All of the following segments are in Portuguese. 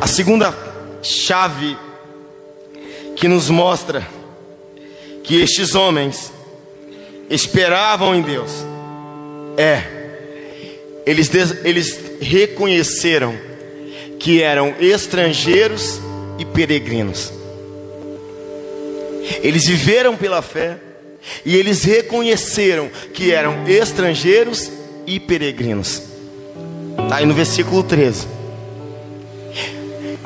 A segunda chave que nos mostra que estes homens esperavam em Deus é eles, eles reconheceram que eram estrangeiros e peregrinos. Eles viveram pela fé e eles reconheceram que eram estrangeiros e peregrinos. Está aí no versículo 13.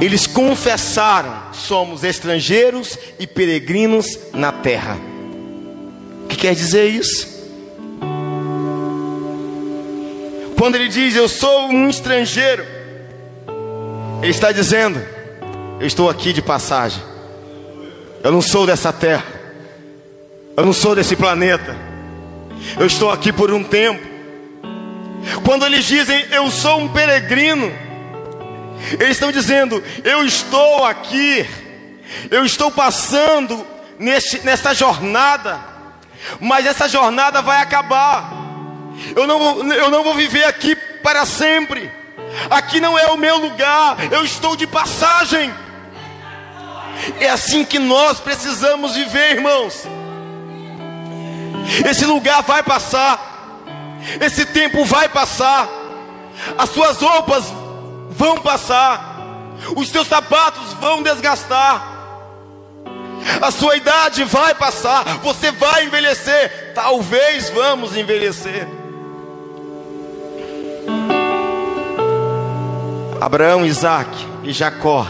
Eles confessaram: somos estrangeiros e peregrinos na terra. O que quer dizer isso? Quando ele diz eu sou um estrangeiro, ele está dizendo: eu estou aqui de passagem. Eu não sou dessa terra. Eu não sou desse planeta. Eu estou aqui por um tempo. Quando eles dizem eu sou um peregrino, eles estão dizendo eu estou aqui, eu estou passando nesse, nessa jornada, mas essa jornada vai acabar. Eu não, vou, eu não vou viver aqui para sempre. Aqui não é o meu lugar, eu estou de passagem. É assim que nós precisamos viver, irmãos. Esse lugar vai passar, esse tempo vai passar, as suas roupas vão passar, os seus sapatos vão desgastar, a sua idade vai passar, você vai envelhecer, talvez vamos envelhecer. Abraão, Isaac e Jacó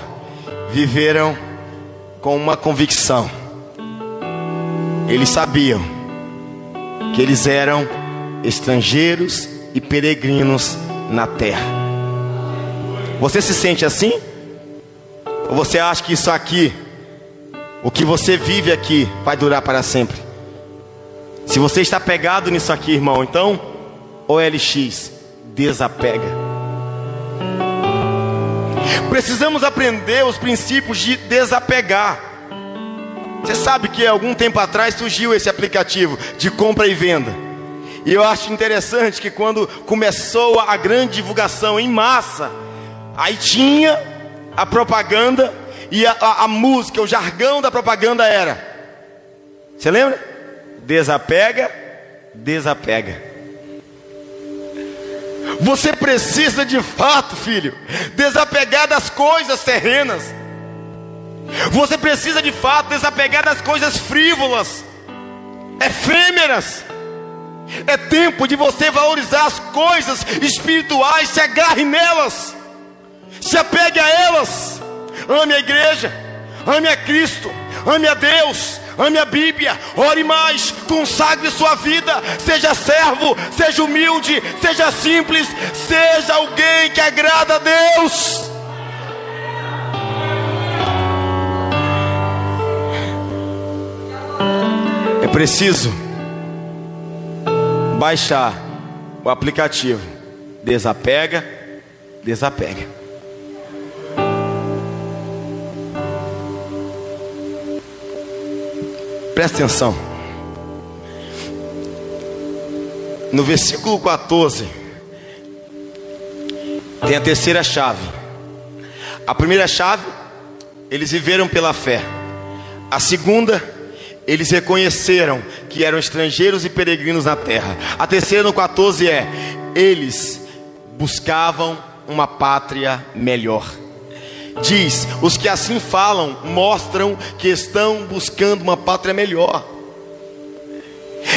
viveram com uma convicção. Eles sabiam que eles eram estrangeiros e peregrinos na terra. Você se sente assim? Ou você acha que isso aqui, o que você vive aqui, vai durar para sempre? Se você está pegado nisso aqui, irmão, então, OLX, desapega. Precisamos aprender os princípios de desapegar. Você sabe que algum tempo atrás surgiu esse aplicativo de compra e venda. E eu acho interessante que quando começou a grande divulgação em massa, aí tinha a propaganda e a, a, a música, o jargão da propaganda era: Você lembra? Desapega, desapega. Você precisa de fato, filho, desapegar das coisas terrenas. Você precisa de fato desapegar das coisas frívolas, efêmeras. É tempo de você valorizar as coisas espirituais, se agarre nelas, se apegue a elas. Ame a igreja, ame a Cristo, ame a Deus, ame a Bíblia, ore mais, consagre sua vida, seja servo, seja humilde, seja simples, seja alguém que agrada a Deus. É preciso baixar o aplicativo. Desapega, desapega. Presta atenção. No versículo 14, tem a terceira chave. A primeira chave, eles viveram pela fé. A segunda, eles reconheceram que eram estrangeiros e peregrinos na terra. A terceira, no 14, é: eles buscavam uma pátria melhor. Diz: os que assim falam mostram que estão buscando uma pátria melhor.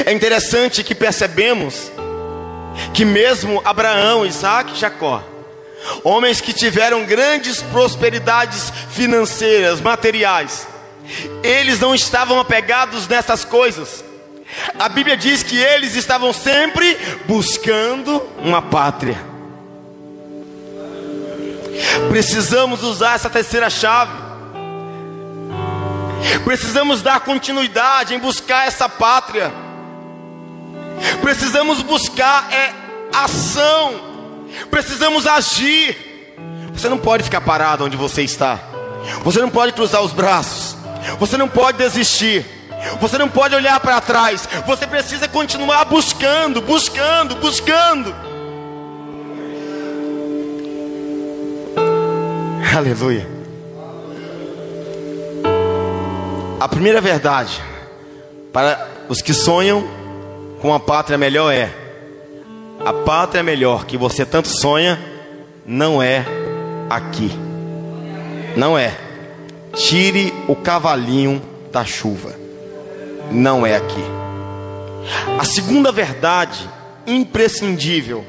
É interessante que percebemos que mesmo Abraão, Isaac e Jacó, homens que tiveram grandes prosperidades financeiras, materiais, eles não estavam apegados nessas coisas. A Bíblia diz que eles estavam sempre buscando uma pátria. Precisamos usar essa terceira chave. Precisamos dar continuidade em buscar essa pátria. Precisamos buscar é ação. Precisamos agir. Você não pode ficar parado onde você está. Você não pode cruzar os braços. Você não pode desistir. Você não pode olhar para trás. Você precisa continuar buscando, buscando, buscando. Aleluia. A primeira verdade para os que sonham com uma pátria melhor é: a pátria melhor que você tanto sonha não é aqui. Não é. Tire o cavalinho da chuva. Não é aqui. A segunda verdade imprescindível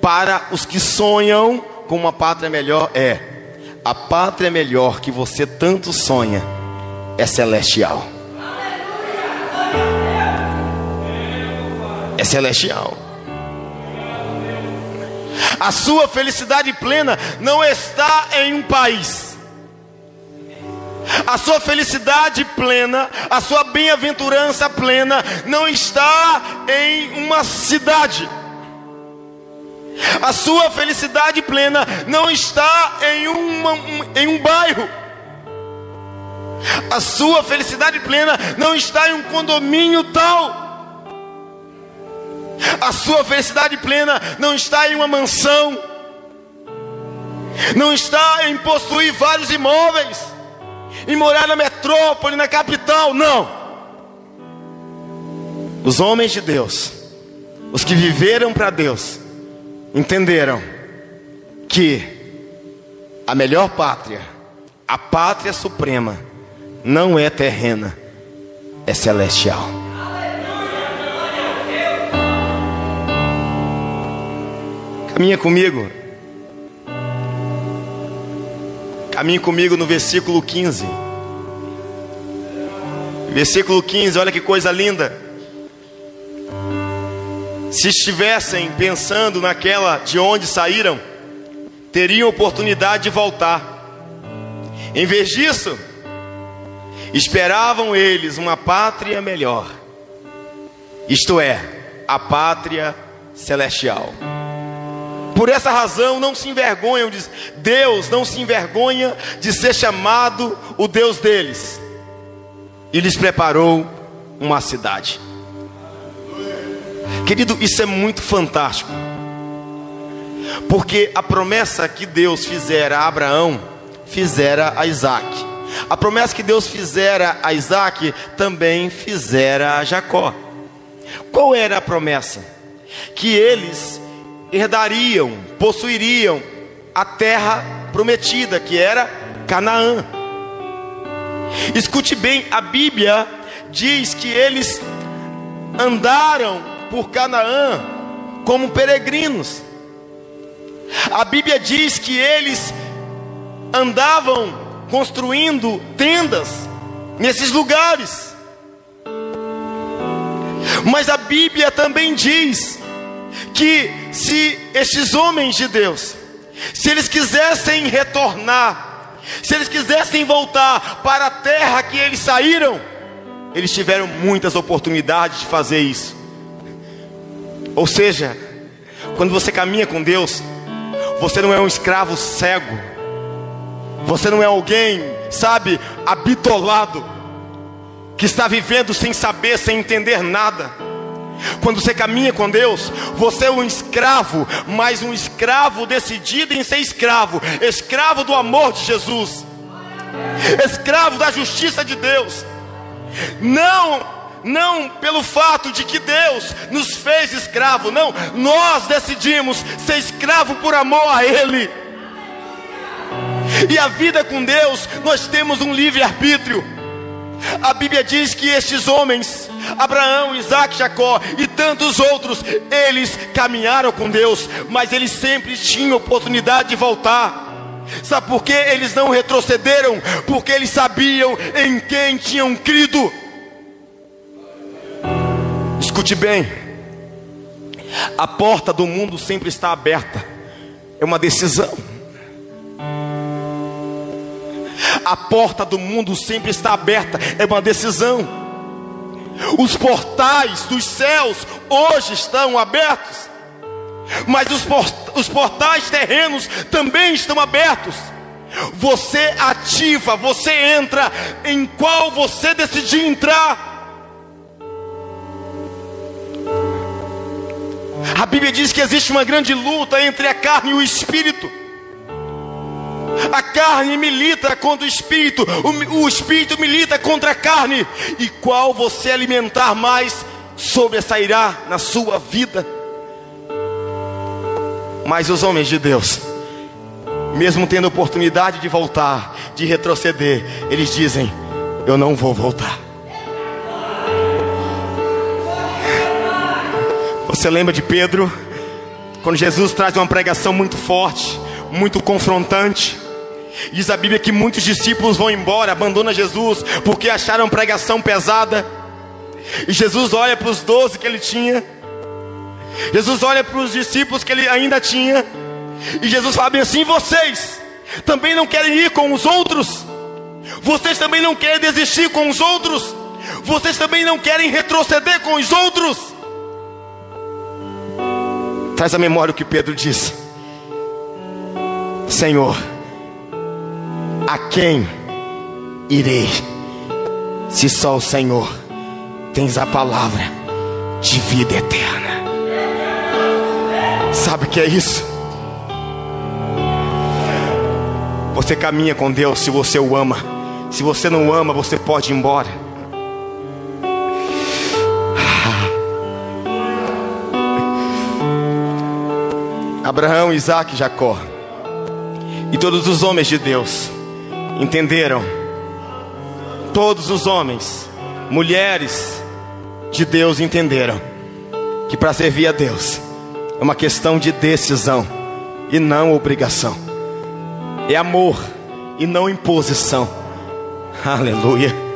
para os que sonham com uma pátria melhor é: a pátria melhor que você tanto sonha é celestial. É celestial. A sua felicidade plena não está em um país. A sua felicidade plena, a sua bem-aventurança plena não está em uma cidade. A sua felicidade plena não está em, uma, em um bairro. A sua felicidade plena não está em um condomínio tal. A sua felicidade plena não está em uma mansão. Não está em possuir vários imóveis. Em morar na metrópole, na capital. Não. Os homens de Deus, os que viveram para Deus, entenderam que a melhor pátria, a pátria suprema, não é terrena, é celestial. Caminha comigo. Caminhe comigo no versículo 15. Versículo 15, olha que coisa linda. Se estivessem pensando naquela de onde saíram, teriam oportunidade de voltar. Em vez disso, esperavam eles uma pátria melhor, isto é, a pátria celestial. Por essa razão, não se envergonham, de, Deus não se envergonha de ser chamado o Deus deles, e lhes preparou uma cidade. Querido, isso é muito fantástico, porque a promessa que Deus fizera a Abraão, fizera a Isaac. A promessa que Deus fizera a Isaac também fizera a Jacó. Qual era a promessa? Que eles herdariam, possuiriam a terra prometida, que era Canaã. Escute bem, a Bíblia diz que eles andaram por Canaã como peregrinos. A Bíblia diz que eles andavam construindo tendas nesses lugares. Mas a Bíblia também diz que se estes homens de Deus, se eles quisessem retornar, se eles quisessem voltar para a terra que eles saíram, eles tiveram muitas oportunidades de fazer isso. Ou seja, quando você caminha com Deus, você não é um escravo cego você não é alguém, sabe, habitolado, que está vivendo sem saber, sem entender nada. Quando você caminha com Deus, você é um escravo, mas um escravo decidido em ser escravo, escravo do amor de Jesus, escravo da justiça de Deus. Não, não pelo fato de que Deus nos fez escravo, não, nós decidimos ser escravo por amor a Ele. E a vida com Deus, nós temos um livre-arbítrio. A Bíblia diz que estes homens, Abraão, Isaac, Jacó e tantos outros, eles caminharam com Deus, mas eles sempre tinham oportunidade de voltar. Sabe por que eles não retrocederam? Porque eles sabiam em quem tinham crido. Escute bem, a porta do mundo sempre está aberta, é uma decisão. A porta do mundo sempre está aberta, é uma decisão. Os portais dos céus hoje estão abertos, mas os, os portais terrenos também estão abertos. Você ativa, você entra em qual você decidir entrar. A Bíblia diz que existe uma grande luta entre a carne e o espírito. A carne milita contra o espírito, o, o espírito milita contra a carne. E qual você alimentar mais, sobressairá na sua vida. Mas os homens de Deus, mesmo tendo oportunidade de voltar, de retroceder, eles dizem: Eu não vou voltar. Você lembra de Pedro? Quando Jesus traz uma pregação muito forte, muito confrontante. Diz a Bíblia que muitos discípulos vão embora, abandonam Jesus, porque acharam pregação pesada. E Jesus olha para os doze que ele tinha. Jesus olha para os discípulos que ele ainda tinha. E Jesus fala bem assim: vocês também não querem ir com os outros? Vocês também não querem desistir com os outros? Vocês também não querem retroceder com os outros? Traz a memória o que Pedro disse: Senhor, a quem irei? Se só o Senhor tens a palavra de vida eterna. Sabe o que é isso? Você caminha com Deus se você o ama. Se você não ama, você pode ir embora. Abraão, Isaac e Jacó. E todos os homens de Deus entenderam. Todos os homens, mulheres de Deus entenderam que para servir a Deus é uma questão de decisão e não obrigação. É amor e não imposição. Aleluia.